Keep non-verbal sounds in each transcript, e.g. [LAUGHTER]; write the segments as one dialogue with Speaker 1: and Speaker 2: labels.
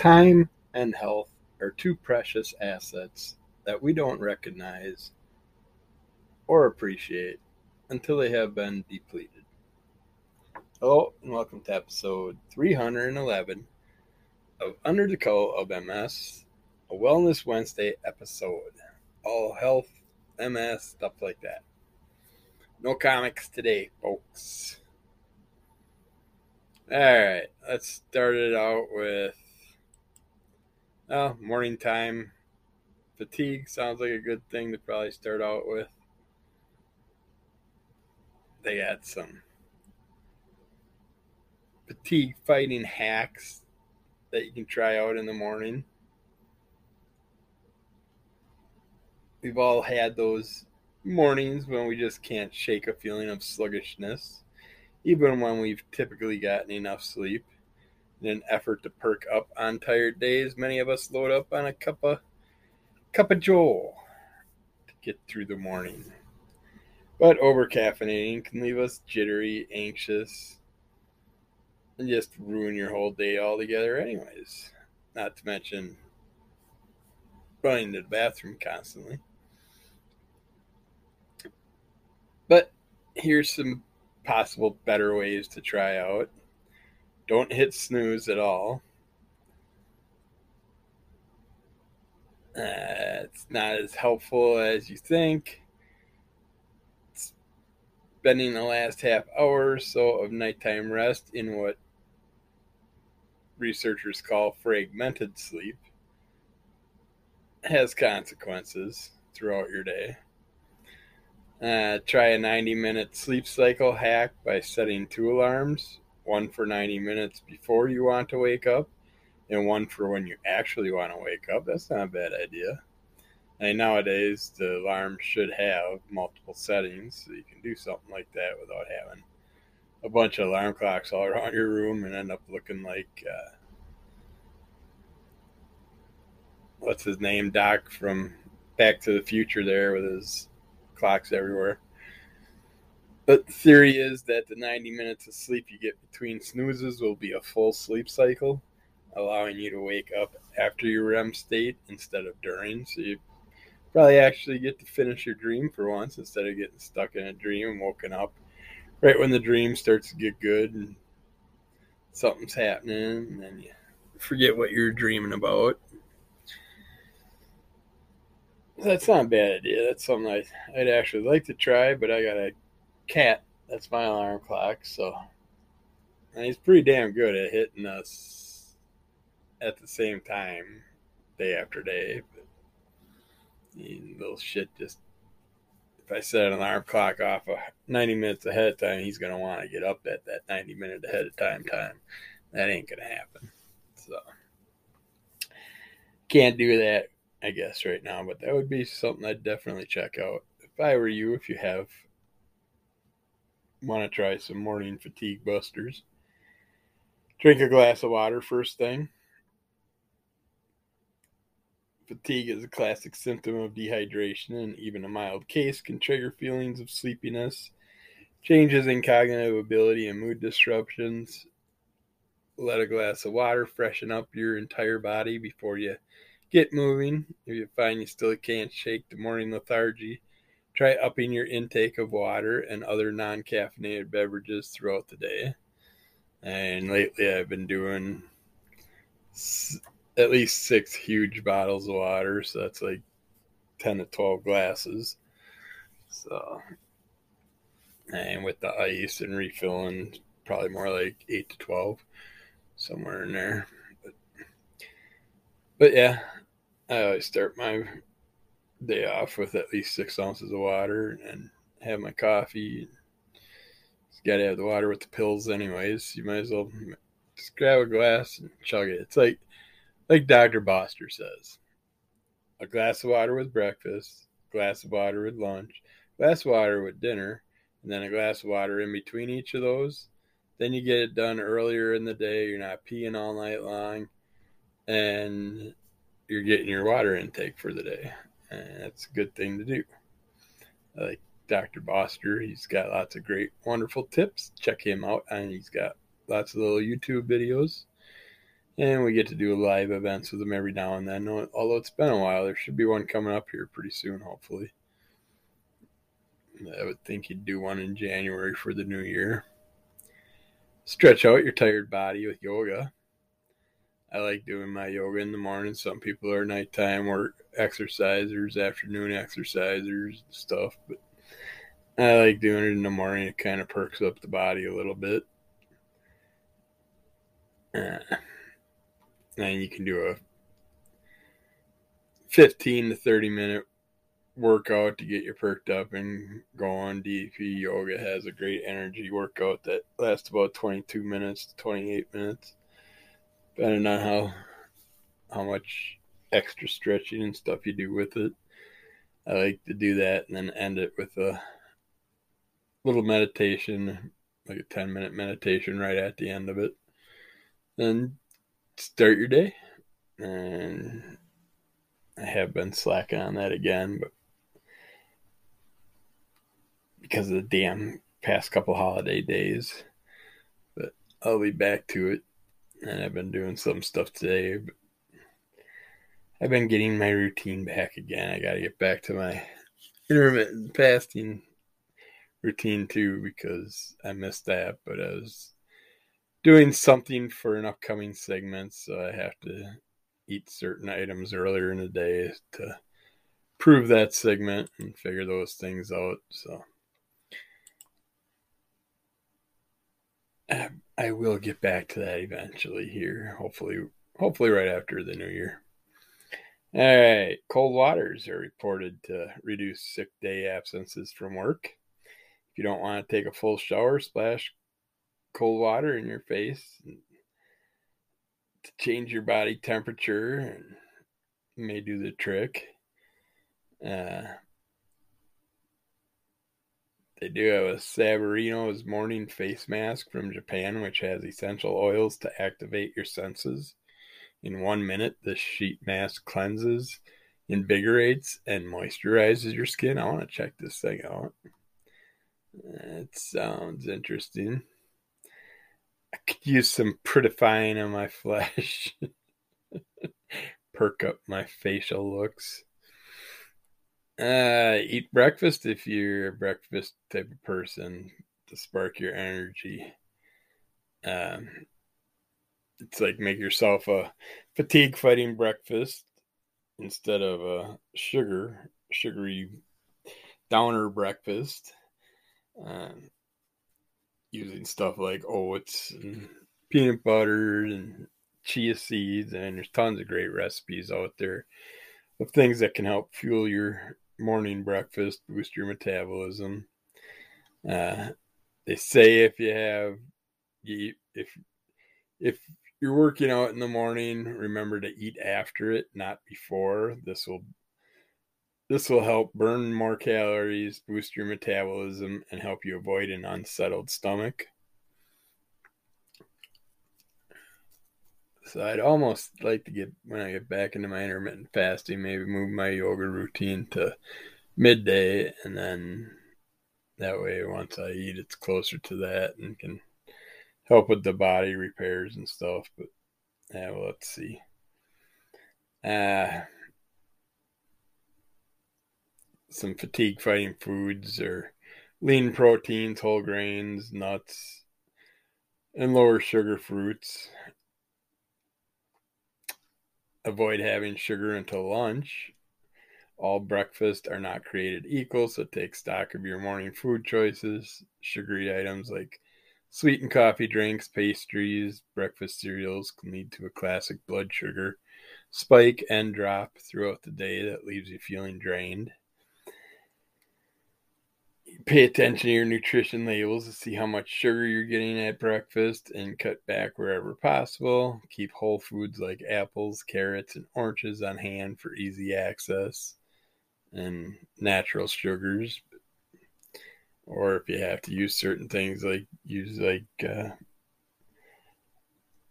Speaker 1: Time and health are two precious assets that we don't recognize or appreciate until they have been depleted. Hello, and welcome to episode 311 of Under the Cowl of MS, a Wellness Wednesday episode. All health, MS, stuff like that. No comics today, folks. All right, let's start it out with well, morning time fatigue sounds like a good thing to probably start out with. They had some fatigue fighting hacks that you can try out in the morning. We've all had those mornings when we just can't shake a feeling of sluggishness, even when we've typically gotten enough sleep. In an effort to perk up on tired days, many of us load up on a cup of cup of Joel to get through the morning. But over caffeinating can leave us jittery, anxious, and just ruin your whole day altogether, anyways. Not to mention running to the bathroom constantly. But here's some possible better ways to try out. Don't hit snooze at all. Uh, it's not as helpful as you think. Spending the last half hour or so of nighttime rest in what researchers call fragmented sleep has consequences throughout your day. Uh, try a 90 minute sleep cycle hack by setting two alarms one for 90 minutes before you want to wake up and one for when you actually want to wake up. That's not a bad idea. And nowadays, the alarm should have multiple settings, so you can do something like that without having a bunch of alarm clocks all [LAUGHS] around your room and end up looking like uh, what's his name, Doc from Back to the Future, there with his clocks everywhere. But the theory is that the 90 minutes of sleep you get between snoozes will be a full sleep cycle, allowing you to wake up after your REM state instead of during. So you probably actually get to finish your dream for once instead of getting stuck in a dream and woken up right when the dream starts to get good and something's happening, and then you forget what you're dreaming about. That's not a bad idea. That's something I, I'd actually like to try, but I got a cat. That's my alarm clock. So, and he's pretty damn good at hitting us at the same time, day after day. But he, little shit just. If I set an alarm clock off of 90 minutes ahead of time, he's gonna want to get up at that 90 minute ahead of time time. That ain't gonna happen. So can't do that I guess, right now, but that would be something I'd definitely check out. If I were you, if you have want to try some morning fatigue busters, drink a glass of water first thing. Fatigue is a classic symptom of dehydration, and even a mild case can trigger feelings of sleepiness, changes in cognitive ability, and mood disruptions. Let a glass of water freshen up your entire body before you Get moving. If you find you still can't shake the morning lethargy, try upping your intake of water and other non caffeinated beverages throughout the day. And lately, I've been doing at least six huge bottles of water. So that's like 10 to 12 glasses. So, and with the ice and refilling, probably more like 8 to 12, somewhere in there. But, but yeah, I always start my day off with at least six ounces of water and have my coffee. got to have the water with the pills, anyways. You might as well just grab a glass and chug it. It's like, like Dr. Boster says, a glass of water with breakfast, glass of water with lunch, glass of water with dinner, and then a glass of water in between each of those. Then you get it done earlier in the day. You're not peeing all night long, and you're getting your water intake for the day. That's a good thing to do. Like Dr. Boster. He's got lots of great, wonderful tips. Check him out, and he's got lots of little YouTube videos. And we get to do live events with him every now and then. Although it's been a while, there should be one coming up here pretty soon, hopefully. I would think he'd do one in January for the new year. Stretch out your tired body with yoga. I like doing my yoga in the morning. Some people are nighttime work exercisers, afternoon exercisers, stuff. But I like doing it in the morning. It kind of perks up the body a little bit. Uh, and you can do a 15 to 30 minute workout to get you perked up and going. DDP yoga has a great energy workout that lasts about 22 minutes to 28 minutes depending on how how much extra stretching and stuff you do with it. I like to do that and then end it with a little meditation, like a 10 minute meditation right at the end of it. Then start your day. And I have been slacking on that again, but because of the damn past couple holiday days. But I'll be back to it and I've been doing some stuff today. But I've been getting my routine back again. I got to get back to my intermittent fasting routine too because I missed that. But I was doing something for an upcoming segment, so I have to eat certain items earlier in the day to prove that segment and figure those things out. So I will get back to that eventually here. Hopefully, hopefully right after the new year. All right, cold waters are reported to reduce sick day absences from work. If you don't want to take a full shower, splash cold water in your face to change your body temperature and may do the trick. Uh, they do have a Saborino's morning face mask from Japan, which has essential oils to activate your senses. In one minute, this sheet mask cleanses, invigorates, and moisturizes your skin. I want to check this thing out. That sounds interesting. I could use some prettifying on my [LAUGHS] flesh, perk up my facial looks. Uh, eat breakfast if you're a breakfast type of person to spark your energy. Um, it's like make yourself a fatigue fighting breakfast instead of a sugar sugary downer breakfast. Um, using stuff like oats and peanut butter and chia seeds, and there's tons of great recipes out there of things that can help fuel your morning breakfast, boost your metabolism. Uh, they say if you have, if if you're working out in the morning, remember to eat after it, not before. This will this will help burn more calories, boost your metabolism, and help you avoid an unsettled stomach. So I'd almost like to get when I get back into my intermittent fasting, maybe move my yoga routine to midday, and then that way, once I eat, it's closer to that and can help with the body repairs and stuff. But yeah, well, let's see. Uh, some fatigue fighting foods or lean proteins, whole grains, nuts, and lower sugar fruits avoid having sugar until lunch. All breakfasts are not created equal, so take stock of your morning food choices. Sugary items like sweetened coffee drinks, pastries, breakfast cereals can lead to a classic blood sugar spike and drop throughout the day that leaves you feeling drained pay attention to your nutrition labels to see how much sugar you're getting at breakfast and cut back wherever possible. Keep whole foods like apples, carrots, and oranges on hand for easy access and natural sugars. Or if you have to use certain things like use like uh,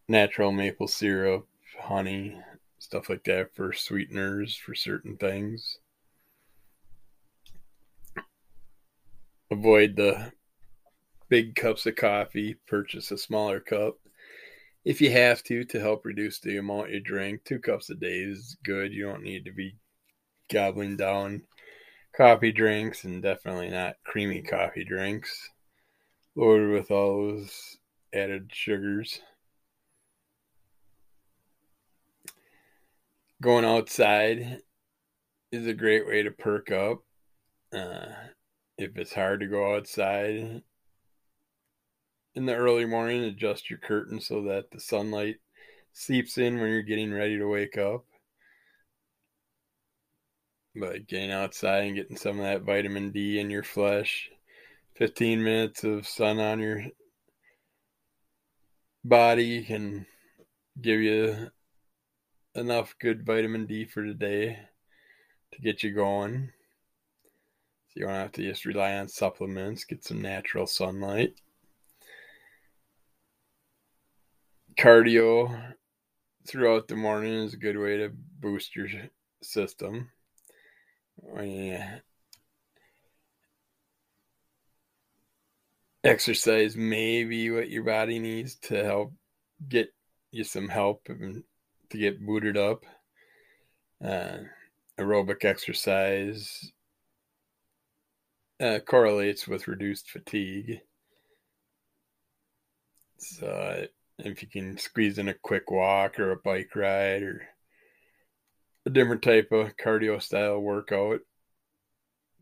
Speaker 1: natural maple syrup, honey, stuff like that for sweeteners for certain things. avoid the big cups of coffee, purchase a smaller cup. if you have to to help reduce the amount you drink. Two cups a day is good. You don't need to be gobbling down coffee drinks and definitely not creamy coffee drinks loaded with all those added sugars. Going outside is a great way to perk up. Uh, if it's hard to go outside in the early morning, adjust your curtain so that the sunlight seeps in when you're getting ready to wake up. But getting outside and getting some of that vitamin D in your flesh, 15 minutes of sun on your body can give you enough good vitamin D for the day to get you going. So you don't have to just rely on supplements, get some natural sunlight. Cardio throughout the morning is a good way to boost your system. Exercise may be what your body needs to help get you some help and to get booted up. Uh, aerobic exercise uh, correlates with reduced fatigue. So, if you can squeeze in a quick walk or a bike ride or a different type of cardio style workout,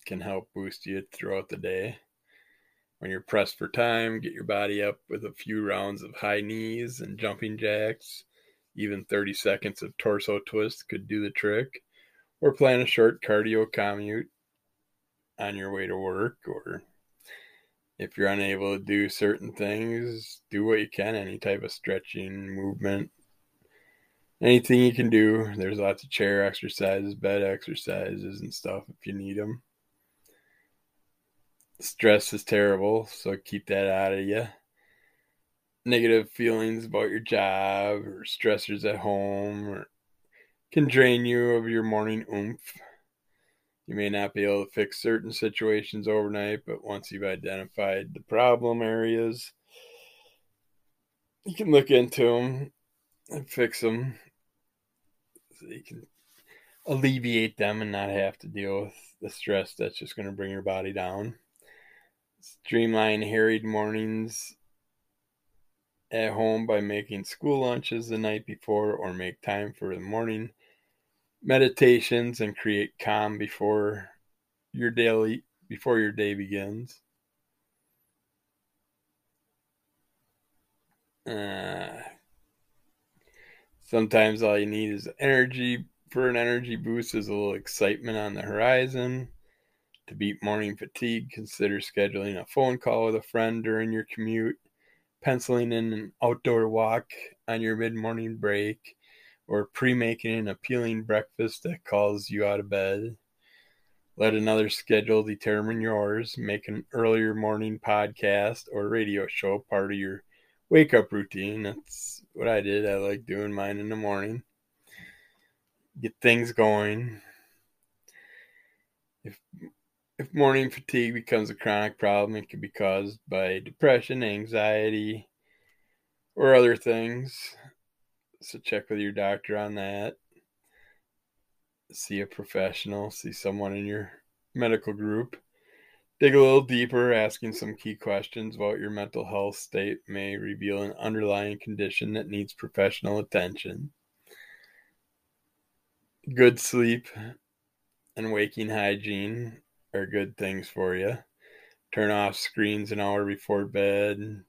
Speaker 1: can help boost you throughout the day. When you're pressed for time, get your body up with a few rounds of high knees and jumping jacks. Even 30 seconds of torso twist could do the trick. Or plan a short cardio commute on your way to work. Or if you're unable to do certain things, do what you can. Any type of stretching, movement, anything you can do. There's lots of chair exercises, bed exercises, and stuff if you need them stress is terrible, so keep that out of you. Negative feelings about your job or stressors at home can drain you of your morning oomph. You may not be able to fix certain situations overnight, but once you've identified the problem areas, you can look into them and fix them so you can alleviate them and not have to deal with the stress that's just going to bring your body down. Streamline harried mornings at home by making school lunches the night before or make time for the morning meditations and create calm before your daily before your day begins. Uh, sometimes all you need is energy for an energy boost is a little excitement on the horizon to beat morning fatigue, consider scheduling a phone call with a friend during your commute, penciling in an outdoor walk on your mid morning break, or pre making an appealing breakfast that calls you out of bed. Let another schedule determine yours. Make an earlier morning podcast or radio show part of your wake up routine. That's what I did. I like doing mine in the morning. Get things going. If if morning fatigue becomes a chronic problem, it can be caused by depression, anxiety, or other things. So check with your doctor on that. See a professional, see someone in your medical group. Dig a little deeper, asking some key questions about your mental health state may reveal an underlying condition that needs professional attention. Good sleep and waking hygiene are good things for you. Turn off screens an hour before bed.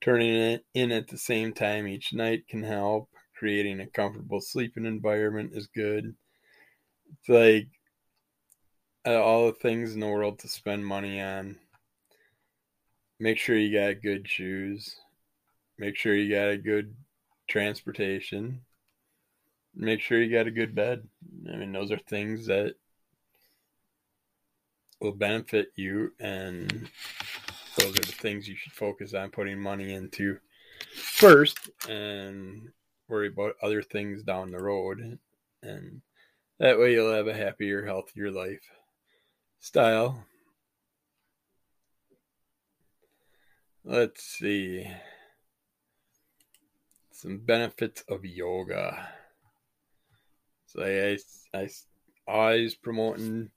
Speaker 1: Turning in at the same time each night can help. Creating a comfortable sleeping environment is good. It's like uh, all the things in the world to spend money on. Make sure you got good shoes. Make sure you got a good transportation. Make sure you got a good bed. I mean, those are things that will benefit you and those are the things you should focus on putting money into first and worry about other things down the road and that way you'll have a happier healthier life style let's see some benefits of yoga. So I, I, I always promoting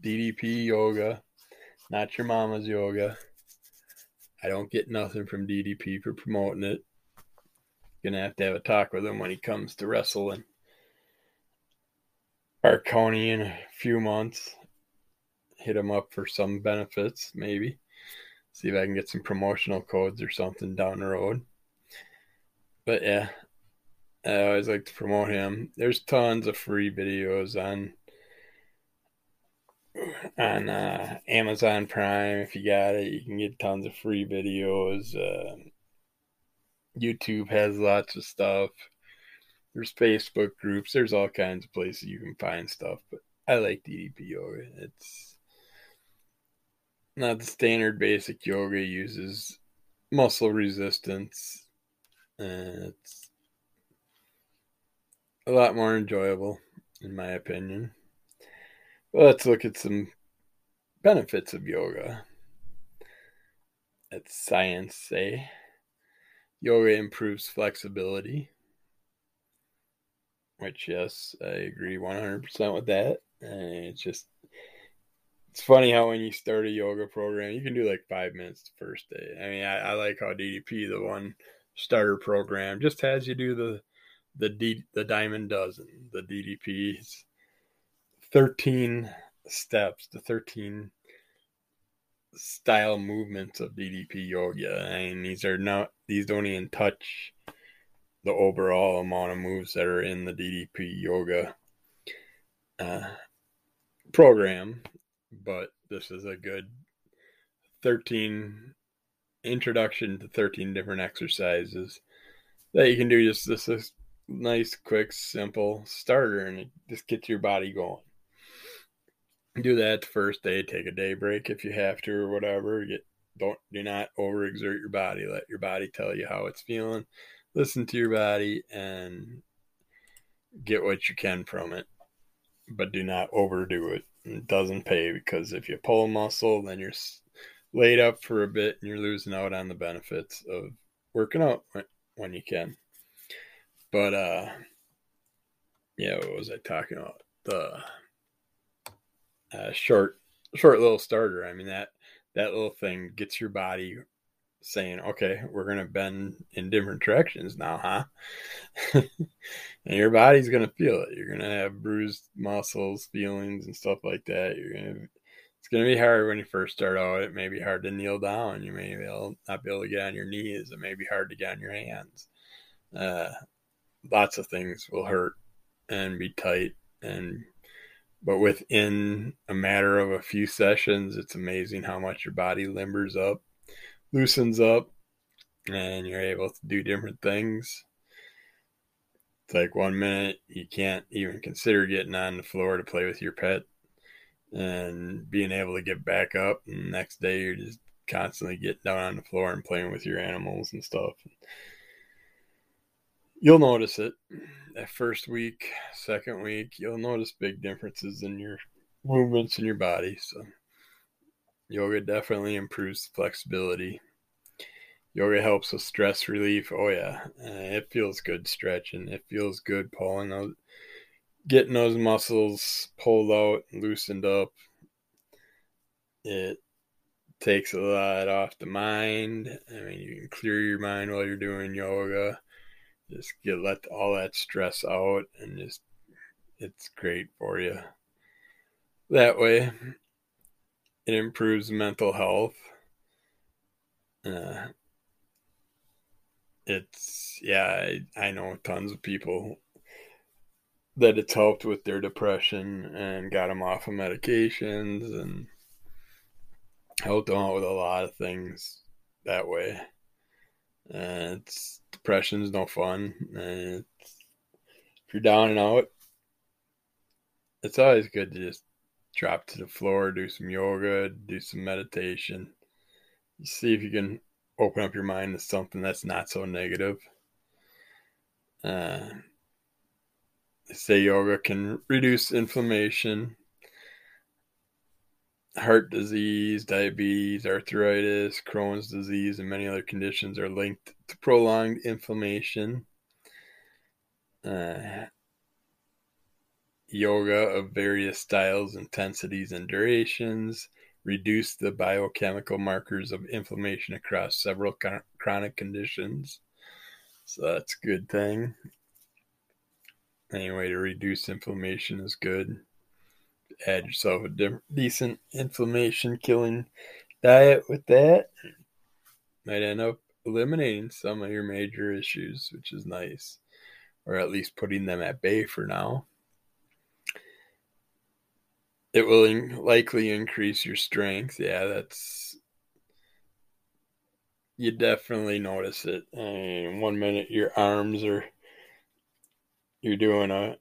Speaker 1: DDP yoga, not your mama's yoga. I don't get nothing from DDP for promoting it. Gonna have to have a talk with him when he comes to wrestle in our in a few months. Hit him up for some benefits, maybe. See if I can get some promotional codes or something down the road. But yeah, I always like to promote him. There's tons of free videos on on uh, Amazon Prime. If you got it, you can get tons of free videos. Uh, YouTube has lots of stuff. There's Facebook groups. There's all kinds of places you can find stuff. But I like DDP yoga. It's not the standard basic yoga. Uses muscle resistance. And it's a lot more enjoyable, in my opinion. Let's look at some benefits of yoga. That's science say. Yoga improves flexibility. Which yes, I agree 100% with that. And it's just it's funny how when you start a yoga program, you can do like five minutes the first day. I mean, I, I like how DDP, the one starter program, just has you do the the D, the diamond dozen, the DDP's 13 steps, the 13 style movements of DDP yoga. And these are not, these don't even touch the overall amount of moves that are in the DDP yoga uh, program. But this is a good 13 introduction to 13 different exercises that you can do just this, this nice, quick, simple starter and it just gets your body going do that the first day. Take a day break if you have to, or whatever. Get don't do not overexert your body. Let your body tell you how it's feeling. Listen to your body and get what you can from it, but do not overdo it. It doesn't pay because if you pull a muscle, then you're laid up for a bit and you're losing out on the benefits of working out when you can. But uh, yeah, what was I talking about? The uh, short short little starter. I mean that that little thing gets your body saying, "Okay, we're gonna bend in different directions now, huh?" [LAUGHS] and your body's gonna feel it. You're gonna have bruised muscles, feelings, and stuff like that. You're gonna it's gonna be hard when you first start out. It may be hard to kneel down. You may be able, not be able to get on your knees. It may be hard to get on your hands. Uh, lots of things will hurt and be tight and but within a matter of a few sessions, it's amazing how much your body limbers up, loosens up, and you're able to do different things. It's like one minute you can't even consider getting on the floor to play with your pet and being able to get back up. And next day you're just constantly getting down on the floor and playing with your animals and stuff. You'll notice it that first week, second week, you'll notice big differences in your movements in your body. So, yoga definitely improves flexibility. Yoga helps with stress relief. Oh yeah, uh, it feels good stretching. It feels good pulling getting those muscles pulled out, loosened up. It takes a lot off the mind. I mean, you can clear your mind while you're doing yoga just get let all that stress out and just it's great for you that way it improves mental health uh, it's yeah I, I know tons of people that it's helped with their depression and got them off of medications and helped them out with a lot of things that way uh, it's depression's no fun. If you're down and out, it's always good to just drop to the floor, do some yoga, do some meditation. See if you can open up your mind to something that's not so negative. Uh, say yoga can reduce inflammation heart disease, diabetes, arthritis, Crohn's disease, and many other conditions are linked to prolonged inflammation. Uh, yoga of various styles, intensities, and durations reduce the biochemical markers of inflammation across several chronic conditions. So that's a good thing. Any way to reduce inflammation is good. Add yourself a de- decent inflammation killing diet with that. Might end up eliminating some of your major issues, which is nice, or at least putting them at bay for now. It will in- likely increase your strength. Yeah, that's. You definitely notice it. I mean, one minute your arms are. You're doing a.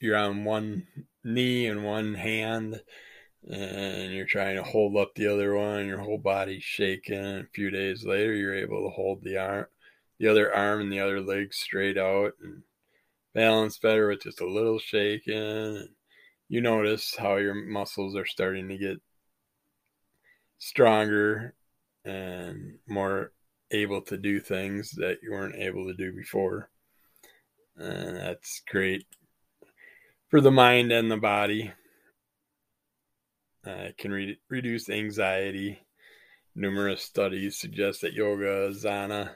Speaker 1: You're on one knee and one hand, and you're trying to hold up the other one. Your whole body's shaking. A few days later, you're able to hold the arm, the other arm, and the other leg straight out and balance better with just a little shaking you notice how your muscles are starting to get stronger and more able to do things that you weren't able to do before. And that's great for the mind and the body. Uh, it can re- reduce anxiety. Numerous studies suggest that yoga asana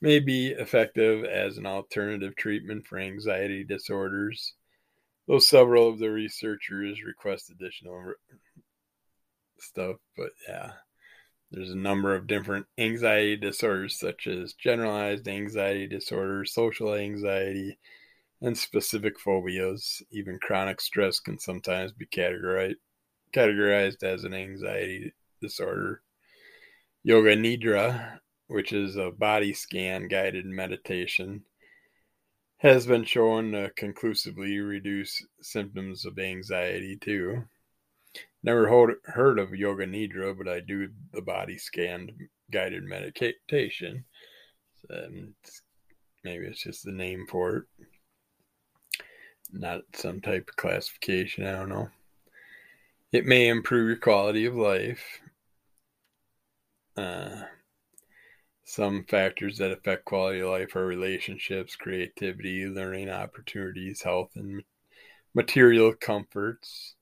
Speaker 1: may be effective as an alternative treatment for anxiety disorders though several of the researchers request additional stuff. But yeah, there's a number of different anxiety disorders, such as generalized anxiety disorder, social anxiety, and specific phobias. Even chronic stress can sometimes be categorized categorized as an anxiety disorder. Yoga Nidra, which is a body scan guided meditation, has been shown to conclusively reduce symptoms of anxiety too. Never heard of Yoga Nidra, but I do the body scan guided meditation. So maybe it's just the name for it, not some type of classification. I don't know. It may improve your quality of life. Uh, some factors that affect quality of life are relationships, creativity, learning opportunities, health, and material comforts.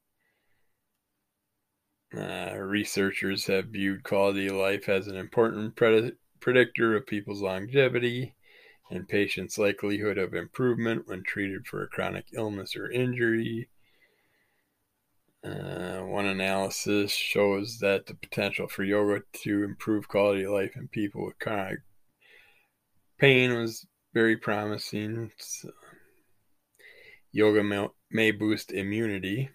Speaker 1: Uh, researchers have viewed quality of life as an important pred- predictor of people's longevity and patients' likelihood of improvement when treated for a chronic illness or injury. Uh, one analysis shows that the potential for yoga to improve quality of life in people with chronic pain was very promising. So, yoga may, may boost immunity.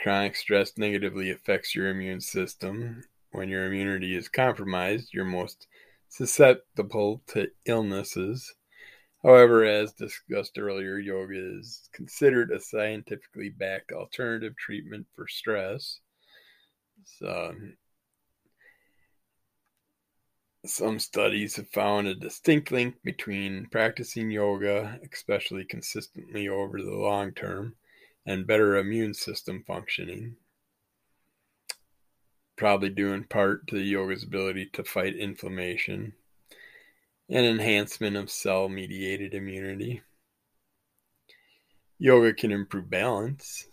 Speaker 1: Chronic stress negatively affects your immune system. When your immunity is compromised, you're most susceptible to illnesses. However, as discussed earlier, yoga is considered a scientifically backed alternative treatment for stress. So, some studies have found a distinct link between practicing yoga, especially consistently over the long term, and better immune system functioning. Probably due in part to the yoga's ability to fight inflammation and enhancement of cell mediated immunity. Yoga can improve balance,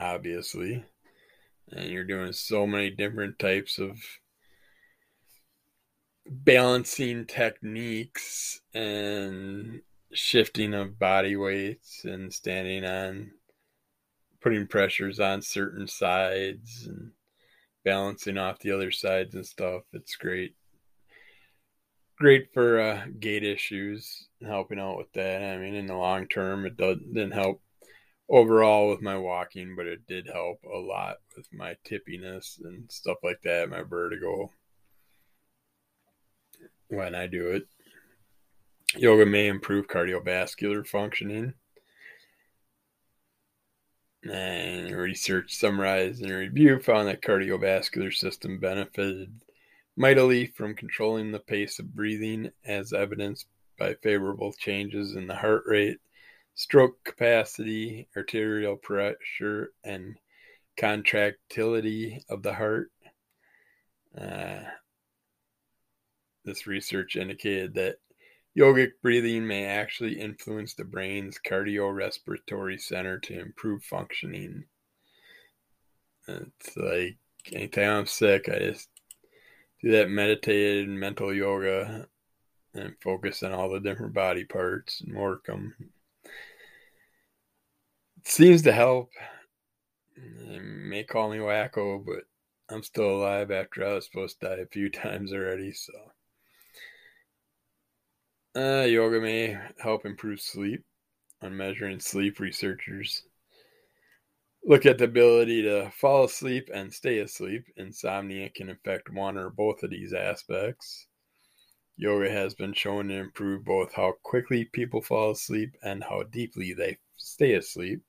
Speaker 1: obviously. And you're doing so many different types of balancing techniques and shifting of body weights and standing on putting pressures on certain sides and balancing off the other sides and stuff. It's great great for uh, gait issues, helping out with that. I mean, in the long term, it didn't help overall with my walking, but it did help a lot with my tippiness and stuff like that, my vertigo when I do it. Yoga may improve cardiovascular functioning. And research summarized and review found that cardiovascular system benefited mightily from controlling the pace of breathing, as evidenced by favorable changes in the heart rate, stroke capacity, arterial pressure, and contractility of the heart. Uh, this research indicated that Yogic breathing may actually influence the brain's cardiorespiratory center to improve functioning. It's like anytime I'm sick, I just do that meditated mental yoga and focus on all the different body parts and work them. It seems to help. They may call me wacko, but I'm still alive after I was supposed to die a few [LAUGHS] times already, so. Uh, yoga may help improve sleep. On measuring sleep, researchers look at the ability to fall asleep and stay asleep. Insomnia can affect one or both of these aspects. Yoga has been shown to improve both how quickly people fall asleep and how deeply they stay asleep.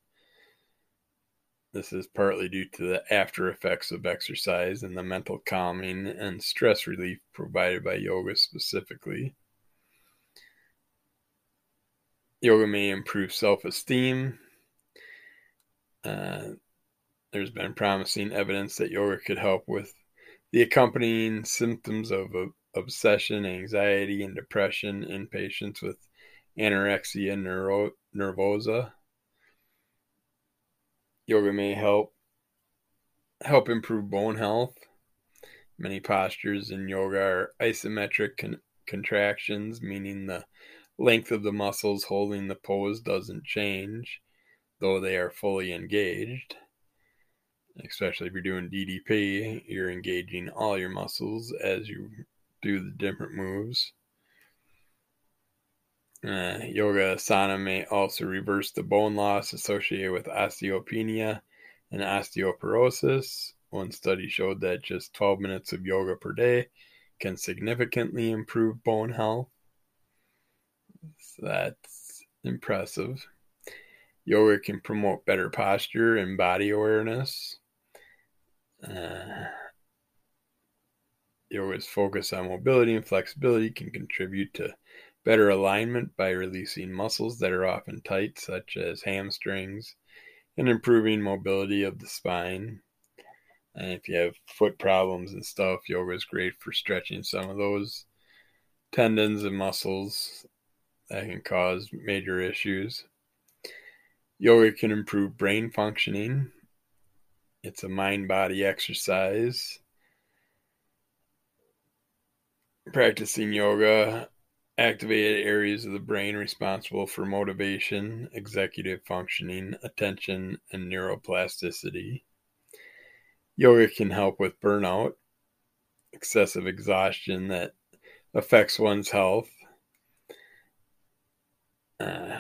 Speaker 1: This is partly due to the after effects of exercise and the mental calming and stress relief provided by yoga specifically. Yoga may improve self esteem. Uh, there's been promising evidence that yoga could help with the accompanying symptoms of obsession, anxiety, and depression in patients with anorexia neuro- nervosa. Yoga may help help improve bone health. Many postures in yoga are isometric con- contractions, meaning the length of the muscles holding the pose doesn't change, though they are fully engaged. Especially if you're doing DDP, you're engaging all your muscles as you do the different moves. Uh, yoga asana may also reverse the bone loss associated with osteopenia and osteoporosis. One study showed that just 12 minutes of yoga per day can significantly improve bone health. That's impressive. Yoga can promote better posture and body awareness. Uh, yoga's focus on mobility and flexibility can contribute to better alignment by releasing muscles that are often tight, such as hamstrings, and improving mobility of the spine. And if you have foot problems and stuff, yoga is great for stretching some of those tendons and muscles that can cause major issues. Yoga can improve brain functioning. It's a mind body exercise. Practicing yoga activated areas of the brain responsible for motivation, executive functioning, attention, and neuroplasticity. Yoga can help with burnout, excessive exhaustion that affects one's health. Uh,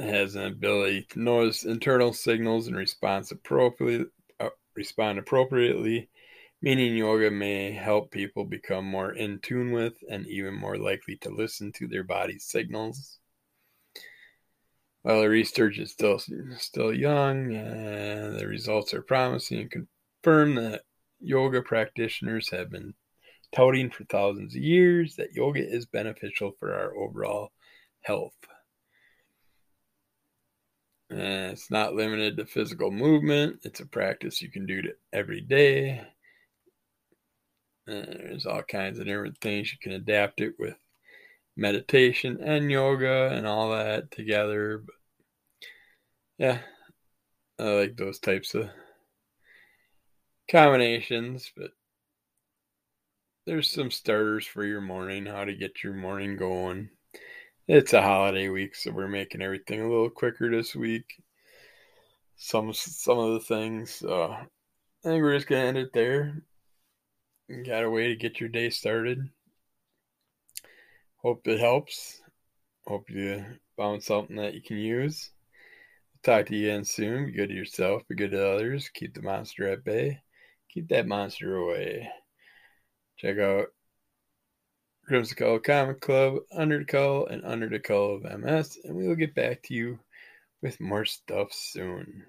Speaker 1: has an ability to notice internal signals and appropriately, uh, respond appropriately Meaning yoga may help people become more in tune with and even more likely to listen to their body's signals. While the research is still still young, uh, the results are promising and confirm that yoga practitioners have been touting for thousands of years that yoga is beneficial for our overall health. Uh, it's not limited to physical movement. It's a practice you can do to every day there's all kinds of different things. You can adapt it with meditation and yoga and all that together. But yeah, I like those types of combinations. But there's some starters for your morning, how to get your morning going. It's a holiday week, so we're making everything a little quicker this week. Some some of the things. So I think we're just gonna end it there. Got a way to get your day started. Hope it helps. Hope you found something that you can use. Talk to you again soon. Be good to yourself. Be good to others. Keep the monster at bay. Keep that monster away. Check out Crimson Cowl Comic Club, Under the Cowl, and Under the Cowl of MS, and we will get back to you with more stuff soon.